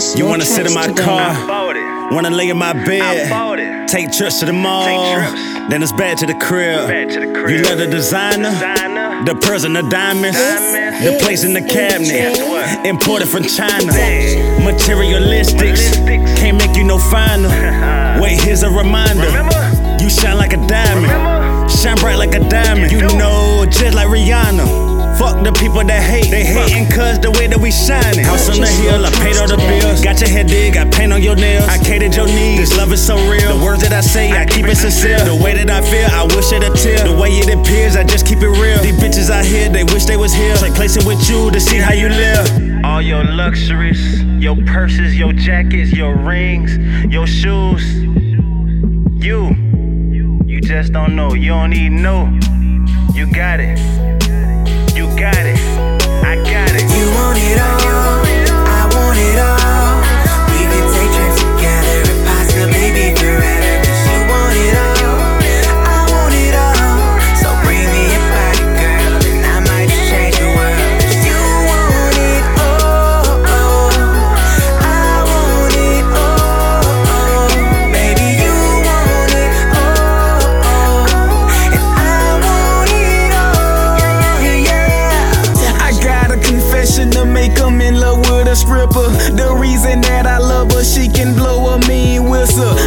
sit in my car. Wanna lay in my bed. Take trips to the mall. Then it's back to the crib. You love the designer, the pearls and the diamonds, the place in the cabinet. Imported from China. Materialistics can't make you no finer. Wait, here's a reminder. You shine like a diamond. Shine bright like a diamond. You know, just like Rihanna. Fuck the people that hate. They hating cause the way that we shining. Got your head dig, got paint on your nails. I catered your needs. This love is so real. The words that I say, I keep it sincere. The way that I feel, I wish it a tear. The way it appears, I just keep it real. These bitches out here, they wish they was here. Take placing with you to see how you live. All your luxuries, your purses, your jackets, your rings, your shoes. You, you just don't know. You don't need no. You got it. You got it. I got it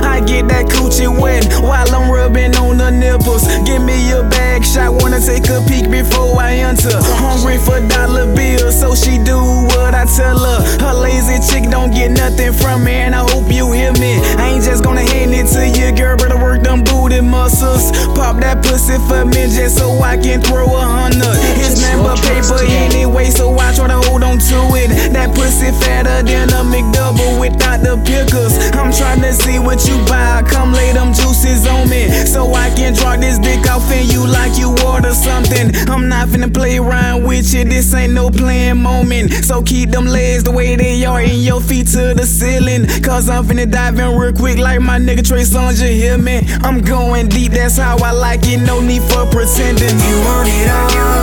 I get that coochie wet while I'm rubbing on the nipples. Give me a bag shot, wanna take a peek before I enter. Hungry for dollar bills, so she do what I tell her. Her lazy chick don't get nothing from me, and I hope you hear me. I ain't just gonna hand it to you, girl, but I work them booty muscles. Pop that pussy for me just so I can throw a hundred. It's never paper anyway, so I try to hold on to it. That pussy fatter than a McDouble without the pickles. I'm trying to see what you buy. Come lay them juices on me, so I can drop this dick off in you like you order something. I'm not finna play around with you. This ain't no playing moment. So keep them legs the way they are and your feet to the ceiling. Cause I'm finna dive in real quick like my nigga Trey Songz, you hear me? I'm going deep, that's how I like it. No need for pretending. You want it all.